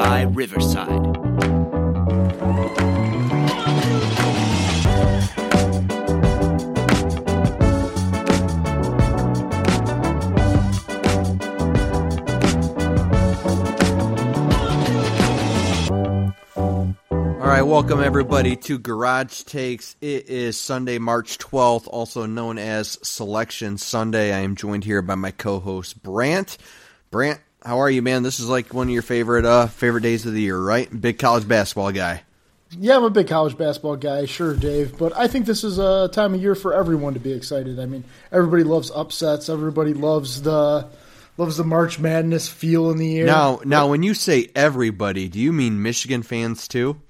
by Riverside. All right, welcome everybody to Garage Takes. It is Sunday, March 12th, also known as Selection Sunday. I am joined here by my co-host Brant. Brant, how are you, man? This is like one of your favorite uh favorite days of the year, right? Big college basketball guy. Yeah, I'm a big college basketball guy, sure, Dave. But I think this is a time of year for everyone to be excited. I mean, everybody loves upsets. Everybody loves the loves the March Madness feel in the air. Now, now, when you say everybody, do you mean Michigan fans too?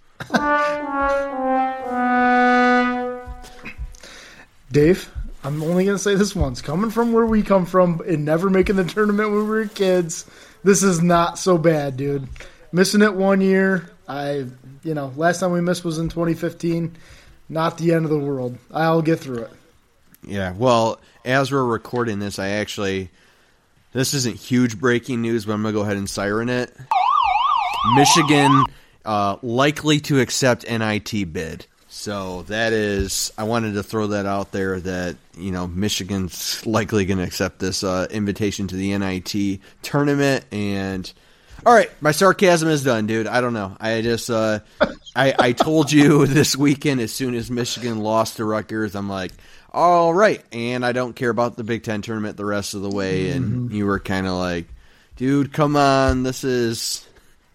Dave, I'm only going to say this once. Coming from where we come from and never making the tournament when we were kids, this is not so bad, dude. Missing it one year, I, you know, last time we missed was in 2015. Not the end of the world. I'll get through it. Yeah. Well, as we're recording this, I actually this isn't huge breaking news, but I'm gonna go ahead and siren it. Michigan uh, likely to accept NIT bid. So that is, I wanted to throw that out there that you know Michigan's likely going to accept this uh, invitation to the NIT tournament. And all right, my sarcasm is done, dude. I don't know. I just, uh, I, I told you this weekend as soon as Michigan lost to Rutgers, I'm like, all right, and I don't care about the Big Ten tournament the rest of the way. And you were kind of like, dude, come on, this is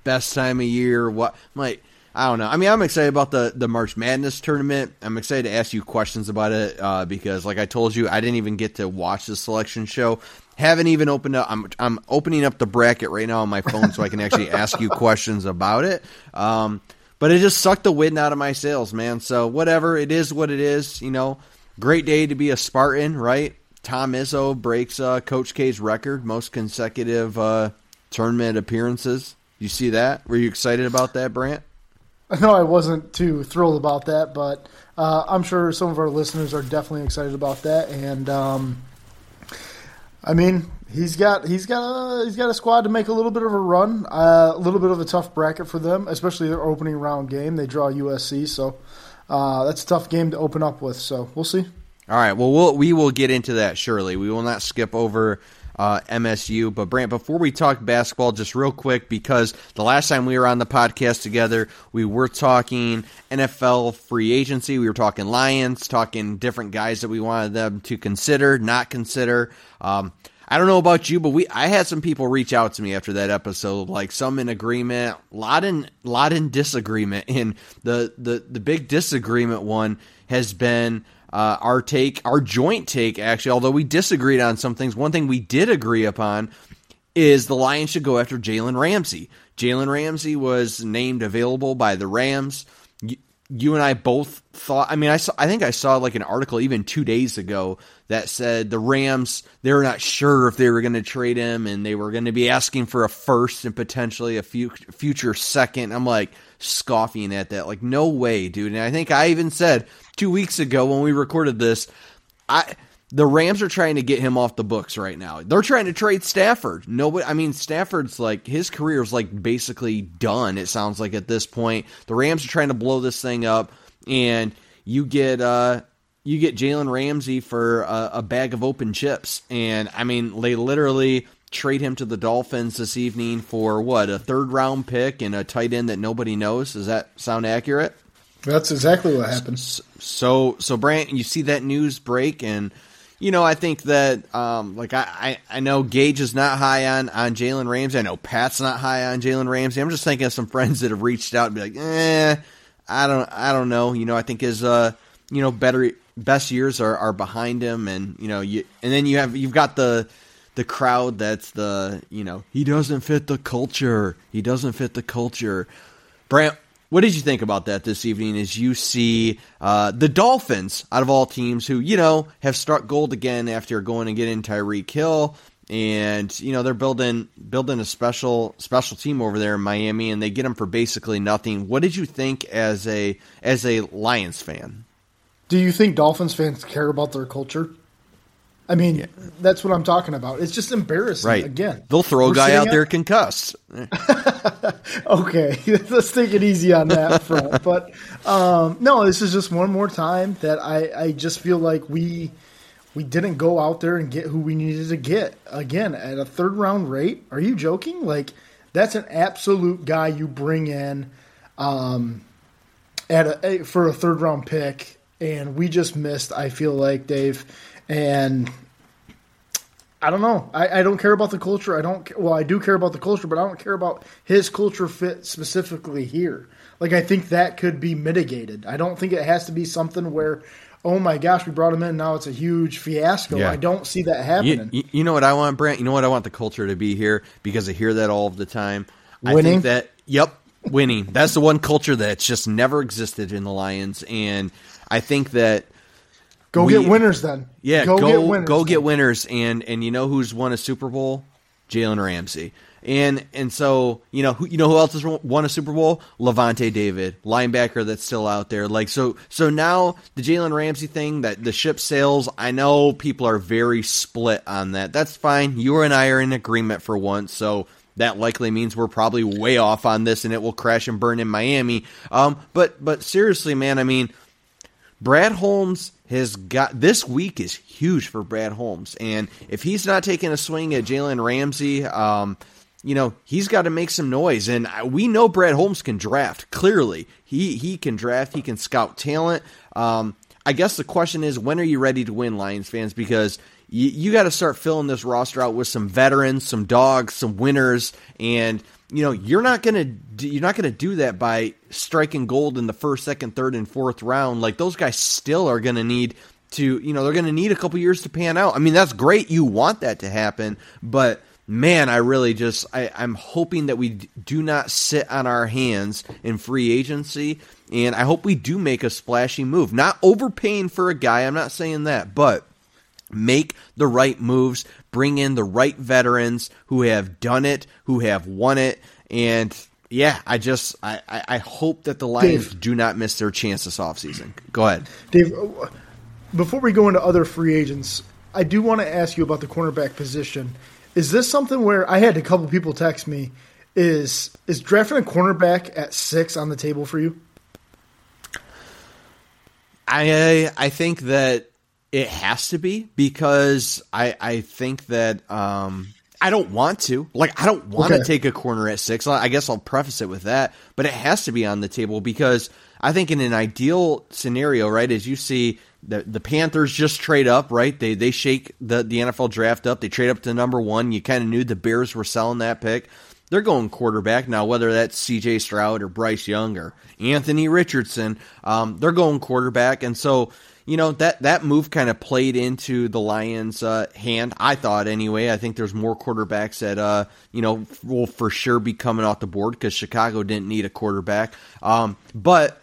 best time of year. What? I'm like, I don't know. I mean, I'm excited about the the March Madness tournament. I'm excited to ask you questions about it uh, because, like I told you, I didn't even get to watch the selection show. Haven't even opened up. I'm I'm opening up the bracket right now on my phone so I can actually ask you questions about it. Um, but it just sucked the wind out of my sails, man. So whatever, it is what it is. You know, great day to be a Spartan, right? Tom Izzo breaks uh, Coach K's record, most consecutive uh, tournament appearances. You see that? Were you excited about that, Brant? No, I wasn't too thrilled about that, but uh, I'm sure some of our listeners are definitely excited about that. And um, I mean, he's got he's got a, he's got a squad to make a little bit of a run, uh, a little bit of a tough bracket for them, especially their opening round game. They draw USC, so uh, that's a tough game to open up with. So we'll see. All right. Well, we'll we will get into that surely. We will not skip over uh, MSU. But Brant, before we talk basketball, just real quick, because the last time we were on the podcast together, we were talking NFL free agency. We were talking Lions, talking different guys that we wanted them to consider, not consider. Um, I don't know about you, but we I had some people reach out to me after that episode, like some in agreement, lot in lot in disagreement. And the the the big disagreement one has been uh, our take, our joint take, actually, although we disagreed on some things, one thing we did agree upon is the Lions should go after Jalen Ramsey. Jalen Ramsey was named available by the Rams. You, and I both thought. I mean, I saw. I think I saw like an article even two days ago that said the Rams they were not sure if they were going to trade him and they were going to be asking for a first and potentially a future second. I'm like scoffing at that. Like, no way, dude. And I think I even said two weeks ago when we recorded this, I the Rams are trying to get him off the books right now. They're trying to trade Stafford. Nobody, I mean, Stafford's like his career is like basically done. It sounds like at this point, the Rams are trying to blow this thing up, and you get uh you get Jalen Ramsey for a, a bag of open chips, and I mean, they literally trade him to the Dolphins this evening for what a third round pick and a tight end that nobody knows. Does that sound accurate? That's exactly what happened. So, so Brant, you see that news break, and you know, I think that, um, like, I, I, I know Gage is not high on on Jalen Ramsey. I know Pat's not high on Jalen Ramsey. I'm just thinking of some friends that have reached out and be like, eh, I don't, I don't know. You know, I think his, uh, you know, better best years are, are behind him, and you know, you, and then you have you've got the the crowd that's the you know he doesn't fit the culture. He doesn't fit the culture. Brant, what did you think about that this evening as you see uh, the Dolphins, out of all teams, who, you know, have struck gold again after going and getting Tyreek Hill? And, you know, they're building building a special special team over there in Miami and they get them for basically nothing. What did you think as a as a Lions fan? Do you think Dolphins fans care about their culture? I mean, that's what I'm talking about. It's just embarrassing. Right. Again, They'll throw a guy out there concussed. Okay, let's take it easy on that front. But um, no, this is just one more time that I, I just feel like we we didn't go out there and get who we needed to get again at a third round rate. Are you joking? Like that's an absolute guy you bring in um, at a, for a third round pick, and we just missed. I feel like Dave and. I don't know. I, I don't care about the culture. I don't. Well, I do care about the culture, but I don't care about his culture fit specifically here. Like I think that could be mitigated. I don't think it has to be something where, oh my gosh, we brought him in. Now it's a huge fiasco. Yeah. I don't see that happening. You, you, know what I want, Brant? You know what I want the culture to be here because I hear that all of the time. I Winning? think that yep, winning. That's the one culture that's just never existed in the Lions, and I think that go we- get winners then. yeah, go, go get winners. go get winners, and and you know who's won a Super Bowl? Jalen Ramsey. And and so you know who you know who else has won a Super Bowl? Lavonte David, linebacker that's still out there. Like so so now the Jalen Ramsey thing that the ship sails. I know people are very split on that. That's fine. You and I are in agreement for once. So that likely means we're probably way off on this, and it will crash and burn in Miami. Um, but but seriously, man, I mean, Brad Holmes has got this week is huge for Brad Holmes, and if he's not taking a swing at Jalen Ramsey, um, you know he's got to make some noise. And we know Brad Holmes can draft. Clearly, he he can draft. He can scout talent. Um, I guess the question is, when are you ready to win, Lions fans? Because you, you got to start filling this roster out with some veterans, some dogs, some winners, and you know you're not gonna do, you're not gonna do that by striking gold in the first, second, third, and fourth round. Like those guys still are gonna need to you know they're gonna need a couple years to pan out. I mean that's great, you want that to happen, but man, I really just I, I'm hoping that we do not sit on our hands in free agency, and I hope we do make a splashy move. Not overpaying for a guy, I'm not saying that, but make the right moves, bring in the right veterans who have done it, who have won it, and yeah, I just I, I, hope that the Lions Dave. do not miss their chance this offseason. Go ahead. Dave, uh, before we go into other free agents, I do want to ask you about the cornerback position. Is this something where I had a couple people text me? Is is drafting a cornerback at six on the table for you? I I think that it has to be because I I think that um I don't want to like I don't want to Okay. take a corner at six. I guess I'll preface it with that, but it has to be on the table because I think in an ideal scenario, right, as you see the the Panthers just trade up, right? They they shake the the NFL draft up. They trade up to number one. You kind of knew the Bears were selling that pick. They're going quarterback now, whether that's C.J. Stroud or Bryce Young or Anthony Richardson. Um, they're going quarterback, and so you know that that move kind of played into the Lions' uh, hand. I thought anyway. I think there's more quarterbacks that uh, you know will for sure be coming off the board because Chicago didn't need a quarterback. Um, but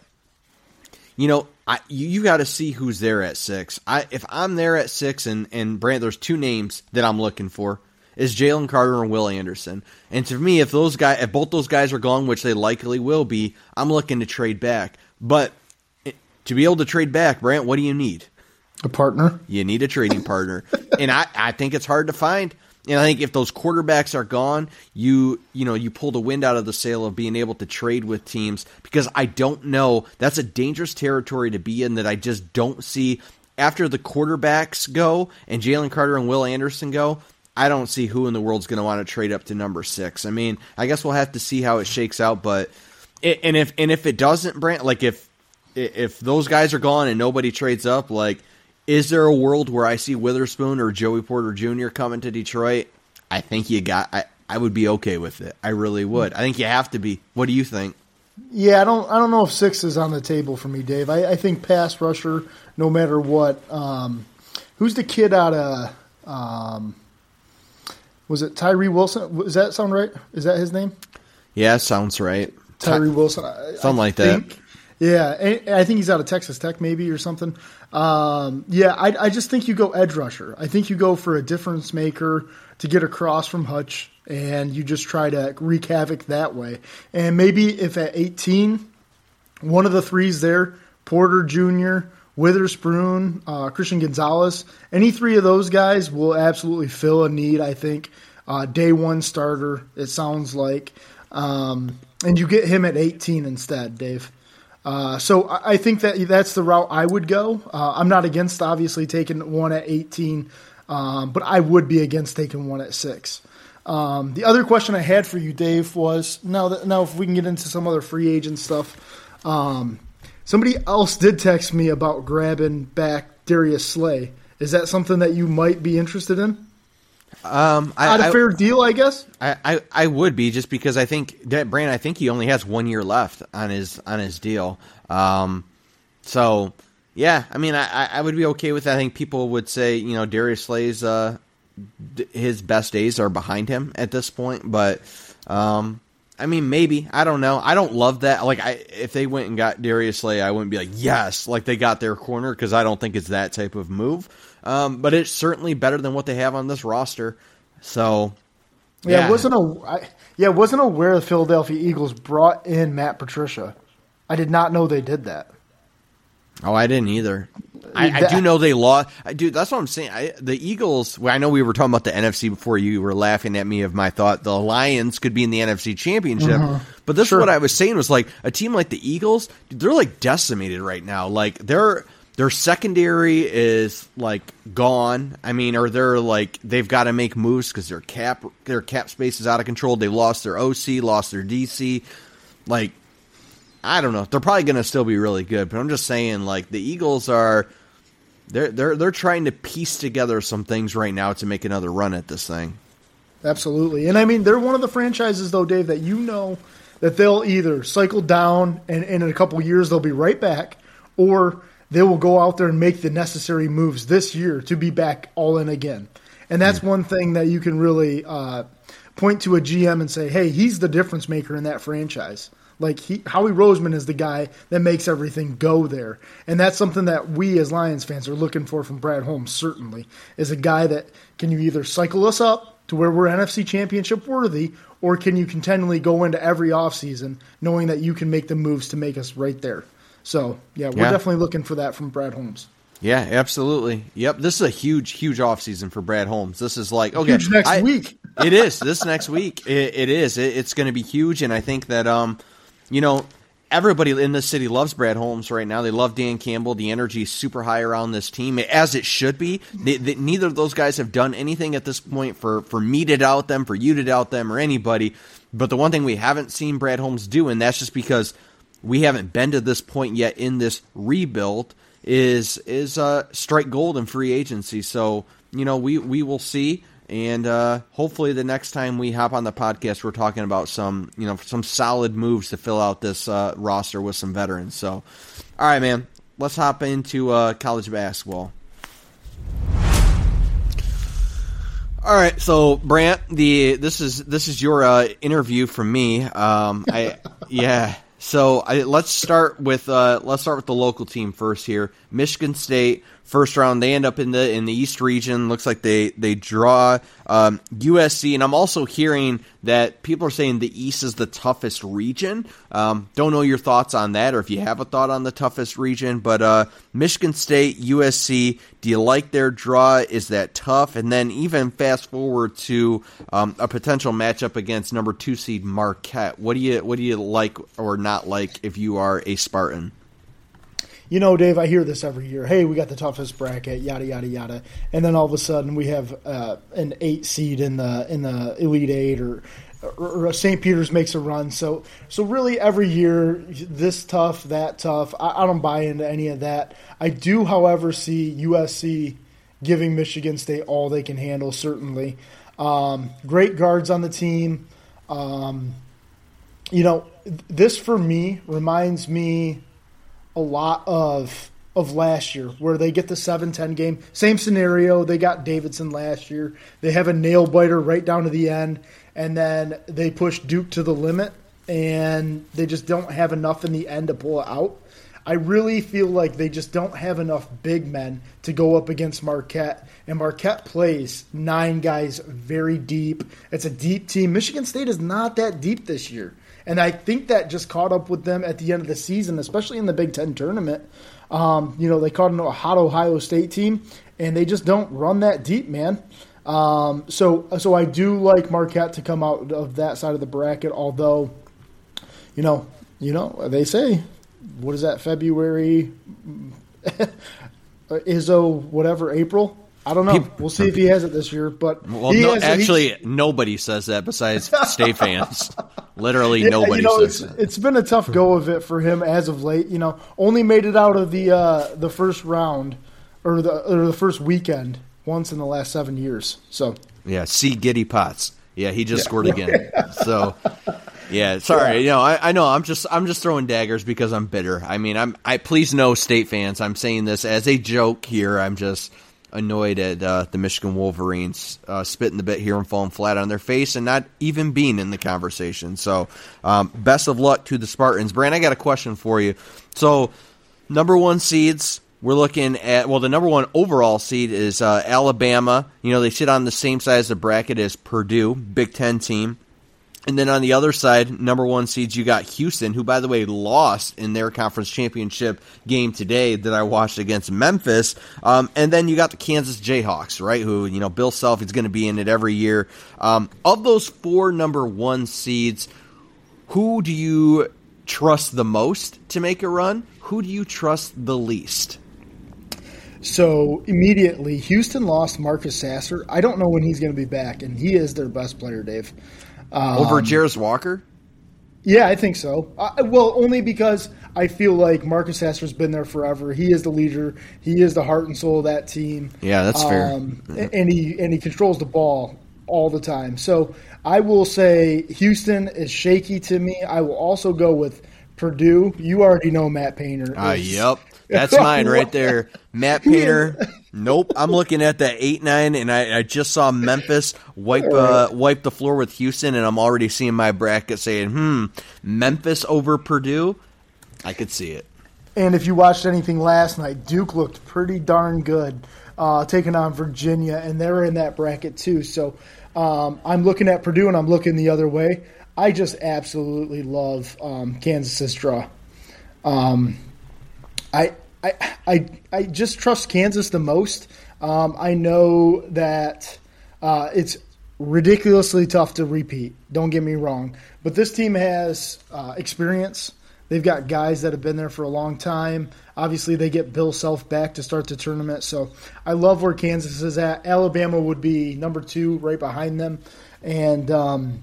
you know, I you, you got to see who's there at six. I if I'm there at six, and and Brant, there's two names that I'm looking for is Jalen Carter and Will Anderson. And to me, if those guys, if both those guys are gone, which they likely will be, I'm looking to trade back. But to be able to trade back, Brant, what do you need? A partner? You need a trading partner, and I, I think it's hard to find. And I think if those quarterbacks are gone, you you know you pull the wind out of the sail of being able to trade with teams because I don't know that's a dangerous territory to be in that I just don't see after the quarterbacks go and Jalen Carter and Will Anderson go. I don't see who in the world's going to want to trade up to number six. I mean, I guess we'll have to see how it shakes out, but it, and if and if it doesn't, Brant, like if if those guys are gone and nobody trades up, like, is there a world where I see Witherspoon or Joey Porter Jr. coming to Detroit? I think you got. I I would be okay with it. I really would. I think you have to be. What do you think? Yeah, I don't. I don't know if six is on the table for me, Dave. I, I think pass rusher, no matter what. Um, who's the kid out of? Um, was it Tyree Wilson? Does that sound right? Is that his name? Yeah, sounds right. Tyree Wilson. I- Something I like that. Yeah, I think he's out of Texas Tech, maybe or something. Um, yeah, I, I just think you go edge rusher. I think you go for a difference maker to get across from Hutch, and you just try to wreak havoc that way. And maybe if at 18, one of the threes there, Porter Jr., Witherspoon, uh, Christian Gonzalez. Any three of those guys will absolutely fill a need. I think uh, day one starter. It sounds like, um, and you get him at 18 instead, Dave. Uh, so I think that that's the route I would go. Uh, I'm not against obviously taking one at 18, um, but I would be against taking one at six. Um, the other question I had for you, Dave, was now that now if we can get into some other free agent stuff. Um, somebody else did text me about grabbing back Darius Slay. Is that something that you might be interested in? Um, I, At a fair deal, I guess. I, I, I would be just because I think Brant. I think he only has one year left on his on his deal. Um, so yeah, I mean, I, I would be okay with that. I think people would say, you know, Darius Slay's uh, his best days are behind him at this point, but um, I mean, maybe I don't know. I don't love that. Like, I if they went and got Darius Slay, I wouldn't be like, yes, like they got their corner because I don't think it's that type of move. Um, but it's certainly better than what they have on this roster. So, yeah, yeah wasn't a I, yeah wasn't aware the Philadelphia Eagles brought in Matt Patricia. I did not know they did that. Oh, I didn't either. I, I, do know they lost. I do. That's what I'm saying. I, the Eagles. Well, I know we were talking about the NFC before. You were laughing at me of my thought the Lions could be in the NFC Championship. Mm-hmm. But this sure. is what I was saying was like a team like the Eagles. They're like decimated right now. Like they're their secondary is like gone. I mean, or they're like they've got to make moves because their cap their cap space is out of control. They lost their OC, lost their DC. Like, I don't know. They're probably going to still be really good, but I'm just saying, like the Eagles are they're they're they're trying to piece together some things right now to make another run at this thing. Absolutely, and I mean they're one of the franchises though, Dave, that you know that they'll either cycle down and, and in a couple years they'll be right back, or they will go out there and make the necessary moves this year to be back all in again. And that's mm. one thing that you can really uh, point to a GM and say, hey, he's the difference maker in that franchise. Like he, Howie Roseman is the guy that makes everything go there, and that's something that we as Lions fans are looking for from Brad Holmes. Certainly, is a guy that can you either cycle us up to where we're NFC Championship worthy, or can you continually go into every offseason knowing that you can make the moves to make us right there. So yeah, we're yeah. definitely looking for that from Brad Holmes. Yeah, absolutely. Yep, this is a huge, huge offseason for Brad Holmes. This is like okay, huge next I, week. it is this next week. It, it is. It, it's going to be huge, and I think that um, you know, everybody in this city loves Brad Holmes right now. They love Dan Campbell. The energy is super high around this team, as it should be. They, they, neither of those guys have done anything at this point for for me to doubt them, for you to doubt them, or anybody. But the one thing we haven't seen Brad Holmes do, and that's just because we haven't been to this point yet in this rebuild is is uh, strike gold in free agency. So you know we we will see, and uh, hopefully the next time we hop on the podcast, we're talking about some you know some solid moves to fill out this uh, roster with some veterans. So, all right, man, let's hop into uh, college basketball. All right, so Brant, the this is this is your uh, interview from me. Um, I yeah. So I, let's start with uh, let's start with the local team first here. Michigan State first round. They end up in the in the East region. Looks like they they draw um, USC, and I'm also hearing that people are saying the East is the toughest region. Um, don't know your thoughts on that, or if you have a thought on the toughest region. But uh, Michigan State, USC. Do you like their draw? Is that tough? And then even fast forward to um, a potential matchup against number two seed Marquette. What do you what do you like or not like if you are a Spartan? You know, Dave, I hear this every year. Hey, we got the toughest bracket, yada yada yada, and then all of a sudden we have uh, an eight seed in the in the Elite Eight, or, or, St. Peter's makes a run. So so really every year this tough, that tough. I, I don't buy into any of that. I do, however, see USC giving Michigan State all they can handle. Certainly, um, great guards on the team. Um, you know, this for me reminds me a lot of of last year where they get the 7-10 game. Same scenario. They got Davidson last year. They have a nail biter right down to the end and then they push Duke to the limit and they just don't have enough in the end to pull it out. I really feel like they just don't have enough big men to go up against Marquette. And Marquette plays nine guys very deep. It's a deep team. Michigan State is not that deep this year. And I think that just caught up with them at the end of the season, especially in the Big Ten tournament. Um, you know, they caught a hot Ohio State team, and they just don't run that deep, man. Um, so, so I do like Marquette to come out of that side of the bracket. Although, you know, you know, they say, what is that? February, Izzo, whatever, April. I don't know. People, we'll see if he has it this year. But well, no, actually, nobody says that besides state fans. Literally, yeah, nobody you know, says it's, it's been a tough go of it for him as of late. You know, only made it out of the uh, the first round or the or the first weekend once in the last seven years. So yeah, see Giddy Potts. Yeah, he just yeah. scored again. so yeah, sorry. Yeah. You know, I, I, know I'm just I'm just throwing daggers because I'm bitter. I mean, I'm I please no state fans. I'm saying this as a joke here. I'm just annoyed at uh, the Michigan Wolverines uh, spitting the bit here and falling flat on their face and not even being in the conversation. So, um, best of luck to the Spartans. Brant, I got a question for you. So, number one seeds, we're looking at well, the number one overall seed is uh, Alabama. You know, they sit on the same side of the bracket as Purdue, Big Ten team. And then on the other side, number one seeds, you got Houston, who, by the way, lost in their conference championship game today that I watched against Memphis. Um, and then you got the Kansas Jayhawks, right? Who, you know, Bill Self is going to be in it every year. Um, of those four number one seeds, who do you trust the most to make a run? Who do you trust the least? So immediately, Houston lost Marcus Sasser. I don't know when he's going to be back, and he is their best player, Dave. Um, Over Jarace Walker? Yeah, I think so. Uh, well, only because I feel like Marcus Sasser's been there forever. He is the leader. He is the heart and soul of that team. Yeah, that's fair. Um, and he and he controls the ball all the time. So I will say Houston is shaky to me. I will also go with Purdue. You already know Matt Painter. Uh, yep. That's mine right there. Matt Painter. nope. I'm looking at that eight nine, and I, I just saw Memphis wipe uh, wipe the floor with Houston, and I'm already seeing my bracket saying, "Hmm, Memphis over Purdue." I could see it. And if you watched anything last night, Duke looked pretty darn good, uh, taking on Virginia, and they're in that bracket too. So um, I'm looking at Purdue, and I'm looking the other way. I just absolutely love um, Kansas's draw. Um, I, I, I, I just trust Kansas the most. Um, I know that uh, it's ridiculously tough to repeat. Don't get me wrong, but this team has uh, experience. They've got guys that have been there for a long time. Obviously, they get Bill Self back to start the tournament. So I love where Kansas is at. Alabama would be number two, right behind them, and um,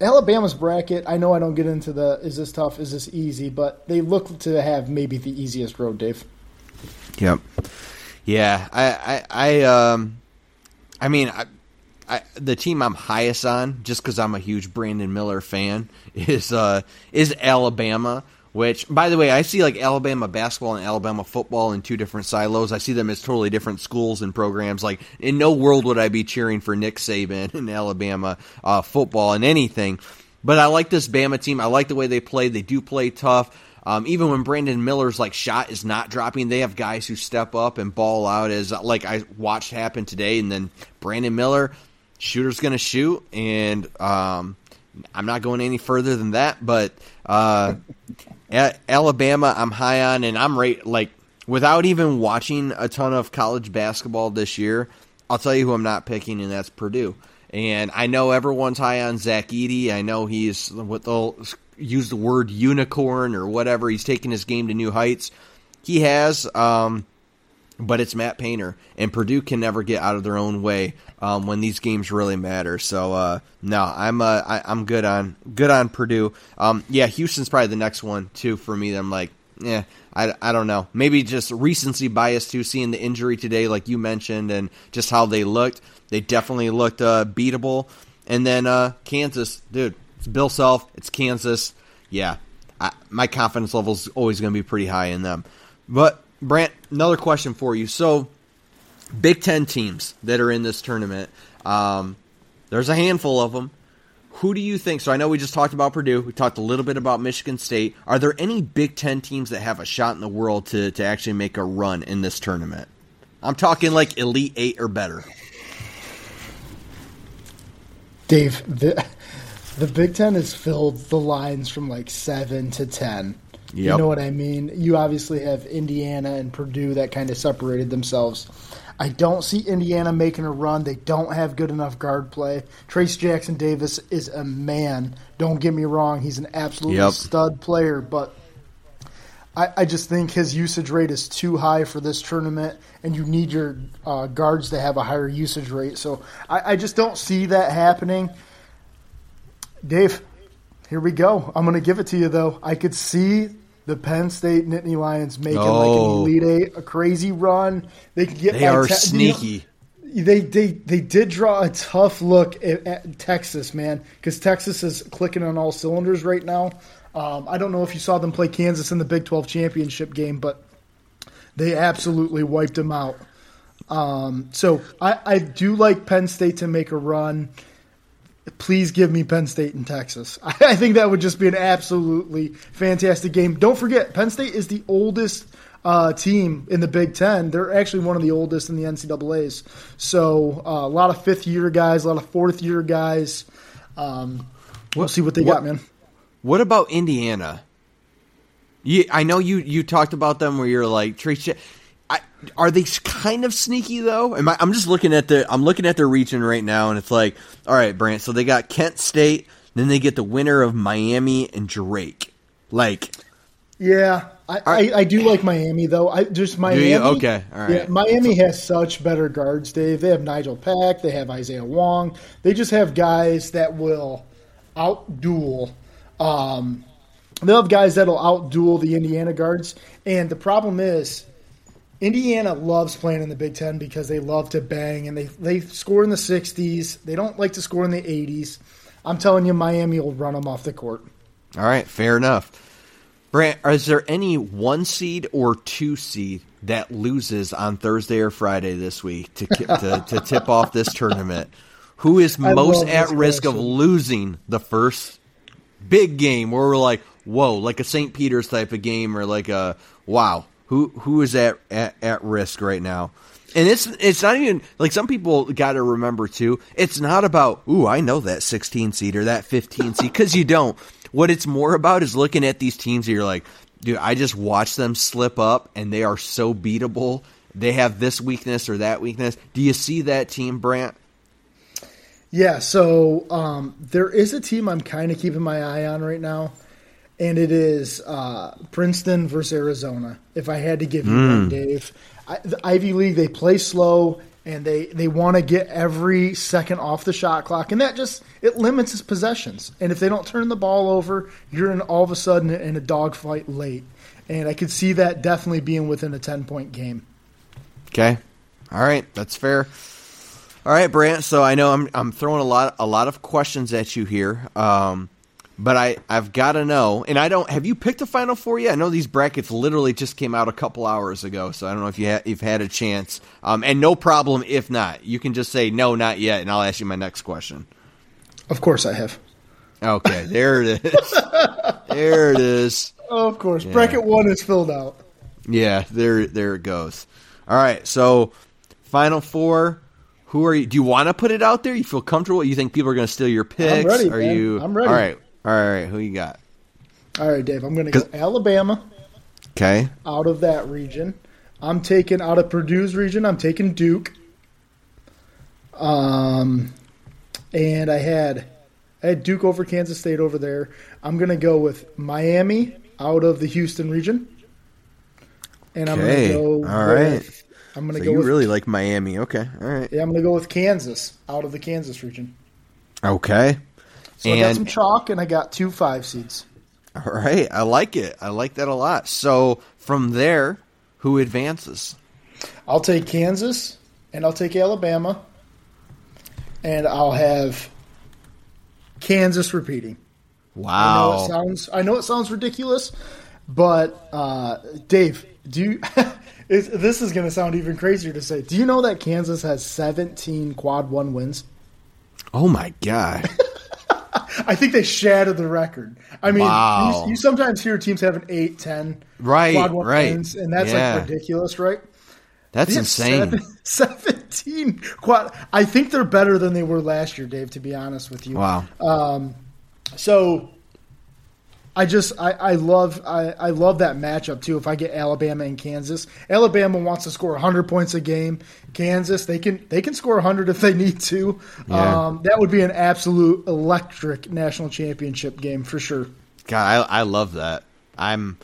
Alabama's bracket, I know I don't get into the is this tough, is this easy, but they look to have maybe the easiest road, Dave. Yep. Yeah, I, I, I um, I mean, I, I, the team I'm highest on, just because I'm a huge Brandon Miller fan, is uh, is Alabama. Which, by the way, I see like Alabama basketball and Alabama football in two different silos. I see them as totally different schools and programs. Like, in no world would I be cheering for Nick Saban in Alabama uh, football and anything. But I like this Bama team. I like the way they play. They do play tough. Um, even when Brandon Miller's like shot is not dropping, they have guys who step up and ball out. As like I watched happen today, and then Brandon Miller, shooter's going to shoot, and um, I'm not going any further than that. But uh, Alabama, I'm high on, and I'm right like without even watching a ton of college basketball this year. I'll tell you who I'm not picking, and that's Purdue. And I know everyone's high on Zach Edey. I know he's what they'll use the word unicorn or whatever. He's taking his game to new heights. He has. Um, but it's Matt Painter, and Purdue can never get out of their own way um, when these games really matter. So uh, no, I'm uh, I, am good on good on Purdue. Um, yeah, Houston's probably the next one too for me. I'm like, yeah, I, I don't know. Maybe just recency bias too, seeing the injury today, like you mentioned, and just how they looked. They definitely looked uh, beatable. And then uh, Kansas, dude, it's Bill Self, it's Kansas. Yeah, I, my confidence level is always going to be pretty high in them. But Brant, another question for you. So, Big Ten teams that are in this tournament, um, there's a handful of them. Who do you think? So I know we just talked about Purdue. We talked a little bit about Michigan State. Are there any Big Ten teams that have a shot in the world to, to actually make a run in this tournament? I'm talking like Elite Eight or better. Dave, the, The Big Ten has filled the lines from like seven to ten. You know what I mean? You obviously have Indiana and Purdue that kind of separated themselves. I don't see Indiana making a run. They don't have good enough guard play. Trayce Jackson Davis is a man. Don't get me wrong; he's an absolute Yep. stud player, but I, I just think his usage rate is too high for this tournament, and you need your uh, guards to have a higher usage rate. So I, I just don't see that happening. Dave, here we go. I'm going to give it to you, though. I could see the Penn State Nittany Lions making like Oh. an Elite Eight, a crazy run. They could get They are te- sneaky. they they they did draw a tough look at, at Texas, man, because Texas is clicking on all cylinders right now. Um, I don't know if you saw them play Kansas in the Big 12 championship game, but they absolutely wiped them out. Um, so I, I do like Penn State to make a run. Please give me Penn State and Texas. I, think that would just be an absolutely fantastic game. Don't forget, Penn State is the oldest uh, team in the Big Ten. They're actually one of the oldest in the NCAA's. So uh, a lot of fifth year guys, a lot of fourth year guys. Um, we'll see what they what- got, man. What about Indiana? You, I know you you talked about them where you're like Trayce. I, are they kind of sneaky though? Am I, I'm just looking at the I'm looking at their region right now, and it's like, all right, Brant. So they got Kent State, then they get the winner of Miami and Drake. Like, Yeah, I, I, I do like Miami though. I just Miami. Okay, all right. Yeah, Miami has such better guards, Dave. They have Nigel Pack. They have Isaiah Wong. They just have guys that will out duel. Um, they'll have guys that'll out duel the Indiana guards. And the problem is, Indiana loves playing in the Big Ten because they love to bang and they they score in the 60s. They don't like to score in the 80s. I'm telling you, Miami will run them off the court. all right, fair enough. Brant, is there any one seed or two seed that loses on Thursday or Friday this week to to, to tip off this tournament? Who is most at risk of losing the first big game where we're like, whoa, like a St. Peter's type of game, or like a wow, who who is at at, at risk right now? And it's it's not even like some people got to remember too. It's not about ooh, I know that 16 seed or that 15 seed because you don't. What it's more about is looking at these teams. And you're like, dude, I just watched them slip up, and they are so beatable. They have this weakness or that weakness. Do you see that team, Brant? Yeah, so um, there is a team I'm kind of keeping my eye on right now, and it is uh, Princeton versus Arizona. If I had to give you one, Dave, I, the Ivy League they play slow and they they want to get every second off the shot clock, and that just it limits his possessions. And if they don't turn the ball over, you're in all of a sudden in a dogfight late. And I could see that definitely being within a ten point game. Okay. All right, that's fair. All right, Brant. So I know I'm I'm throwing a lot a lot of questions at you here, um, but I I've got to know, and I don't. Have you picked a final four yet? I know these brackets literally just came out a couple hours ago, so I don't know if you ha- you've had a chance. Um, and no problem if not. You can just say no, not yet, and I'll ask you my next question. Of course, I have. Okay, there it is. there it is. Of course, bracket one is filled out. Yeah, there there it goes. All right, so final four. Who are you? Do you want to put it out there? You feel comfortable? You think people are going to steal your picks? ready, are man. you? I'm ready. All right, all right. Who you got? All right, Dave. I'm going to go Alabama. Okay, out of that region. I'm taking out of Purdue's region. I'm taking Duke. Um, and I had I had Duke over Kansas State over there. I'm gonna go with Miami out of the Houston region. And I'm Okay, gonna go. all with, right. I'm gonna so go you with really like Miami? Okay, all right, yeah. I'm gonna go with Kansas out of the Kansas region. okay, So I got some chalk and I got two five seeds. all right. I like it. I like that a lot. So from there, who advances? I'll take Kansas and I'll take Alabama, and I'll have Kansas repeating. I know Wow. it sounds I know it sounds ridiculous, but uh, Dave, do you? is, this is going to sound even crazier to say. Do you know that Kansas has 17 quad one wins? oh my god. I think they shattered the record. I mean, Wow. you, you sometimes hear teams have an 8, 10 Right, quad one right. wins, and that's Yeah. like ridiculous, right? That's insane. seven- 17 quad. I think they're better than they were last year, Dave. To be honest with you, Wow. Um, so I just I, I love I, I love that matchup too. If I get Alabama and Kansas, Alabama wants to score 100 points a game. Kansas they can they can score 100 if they need to. Yeah. Um, that would be an absolute electric national championship game for sure. God, I, I love that. I'm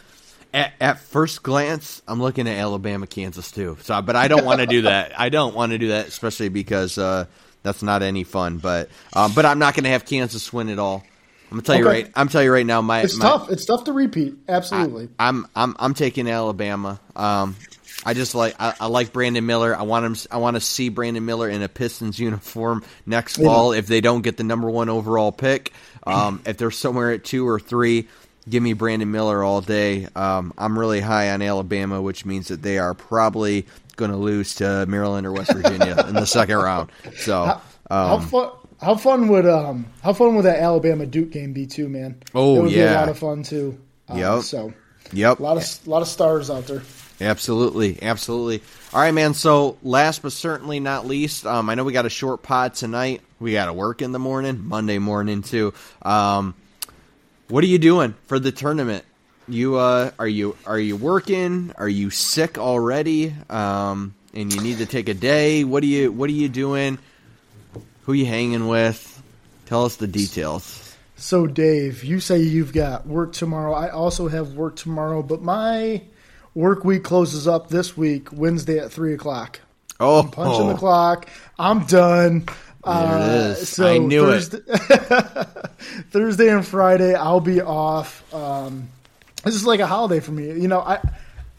at, at first glance, I'm looking at Alabama, Kansas too. So, but I don't want to do that. I don't want to do that, especially because uh, that's not any fun. But um, but I'm not going to have Kansas win at all. I'm gonna tell you right. I'm tell you right now. My It's my, tough. It's tough to repeat. Absolutely. I'm I'm I'm taking Alabama. Um, I just like I, I like Brandon Miller. I want him. I want to see Brandon Miller in a Pistons uniform next fall. If they don't get the number one overall pick, um, if they're somewhere at two or three, give me Brandon Miller all day. Um, I'm really high on Alabama, which means that they are probably going to lose to Maryland or West Virginia in the second round. So. how Um, fun? How fun would um how fun would that Alabama Duke game be too, man? Oh, it would be a lot of fun too. Um, Yep. So yep. a lot of a lot of stars out there. Absolutely, absolutely. All right, man. So, last but certainly not least, um, I know we got a short pod tonight. We got to work in the morning, Monday morning too. Um, what are you doing for the tournament? You uh, are you are you working? Are you sick already? Um, and you need to take a day. What are you What are you doing? Who you hanging with? Tell us the details. So Dave, you say you've got work tomorrow. I also have work tomorrow, but my work week closes up this week, Wednesday at three o'clock. Oh, I'm Punching the clock. I'm done. There it is. so I knew it. Thursday, Thursday and Friday, I'll be off. Um, this is like a holiday for me. You know, I.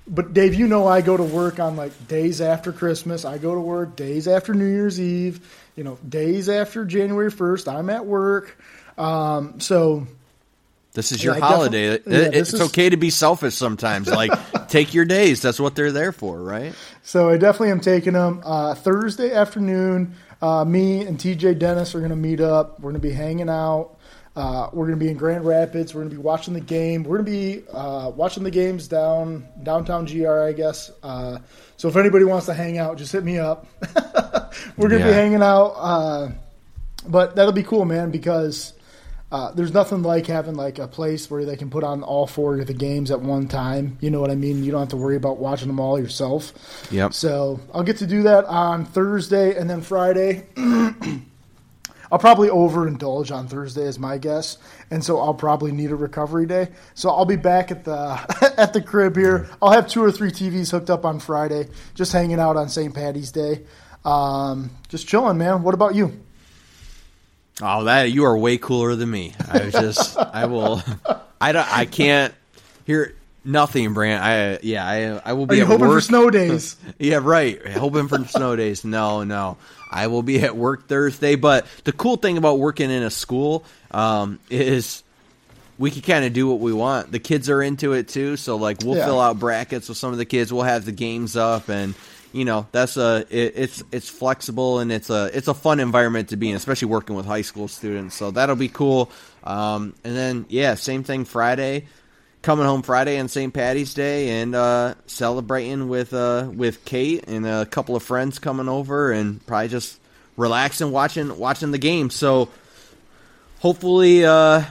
But Dave, you know I go to work on like days after Christmas. I go to work days after New Year's Eve. You know, days after January first, I'm at work. Um, so This is your Yeah, holiday. definitely- yeah, it's is- okay to be selfish sometimes. Like, take your days. That's what they're there for, right? So I definitely am taking them uh, Thursday afternoon. Uh, me and TJ Dennis are going to meet up. We're going to be hanging out. Uh, we're going to be in Grand Rapids. We're going to be watching the game. We're going to be uh, watching the games down downtown GR, I guess. Uh, so if anybody wants to hang out, just hit me up. we're going to Yeah. be hanging out. Uh, but that'll be cool, man, because uh, there's nothing like having like a place where they can put on all four of the games at one time. You know what I mean? You don't have to worry about watching them all yourself. Yep. So I'll get to do that on Thursday and then Friday. I'll probably overindulge on Thursday, is my guess, and so I'll probably need a recovery day. So I'll be back at the at the crib here. I'll have two or three TVs hooked up on Friday, just hanging out on St. Patty's Day, um, just chilling, man. What about you? Oh, that you are way cooler than me. I was just, I will, I don't, I can't hear nothing, Brant. I yeah, I I will Are be you at hoping work. for snow days? Yeah, right. Hoping for snow days. No, no. I will be at work Thursday. But the cool thing about working in a school um, is we can kind of do what we want. The kids are into it too. So like we'll Yeah. fill out brackets with some of the kids. We'll have the games up and. You know that's a it, it's it's flexible and it's a it's a fun environment to be in, especially working with high school students. So that'll be cool. Um, and then yeah, same thing Friday coming home Friday on St. Patty's Day and uh, celebrating with uh, with Kate and a couple of friends coming over and probably just relaxing watching watching the game. So hopefully uh,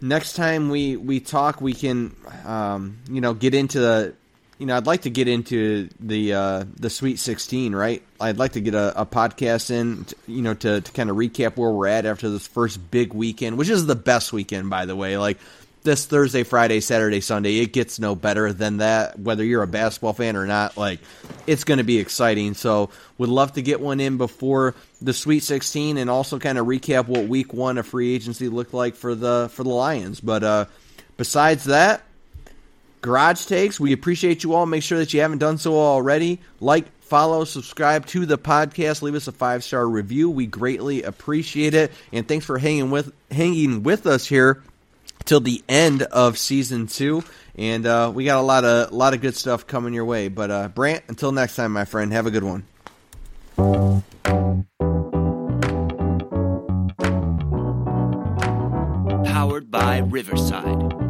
next time we we talk we can um, you know get into the you know I'd like to get into the uh, the Sweet 16 right I'd like to get a, a podcast in t- you know to, to kind of recap where we're at after this first big weekend which is the best weekend by the way like this Thursday, Friday, Saturday, Sunday, it gets no better than that. Whether you're a basketball fan or not, like it's going to be exciting. So, would love to get one in before the Sweet 16, and also kind of recap what Week One of free agency looked like for the for the Lions. But uh, besides that, Garage Takes, we appreciate you all. Make sure that you haven't done so already. Like, follow, subscribe to the podcast. Leave us a five star review. We greatly appreciate it, and thanks for hanging with hanging with us here till the end of season two. And uh, we got a lot of a lot of good stuff coming your way. But uh, Brant, until next time, my friend, have a good one. Powered by Riverside.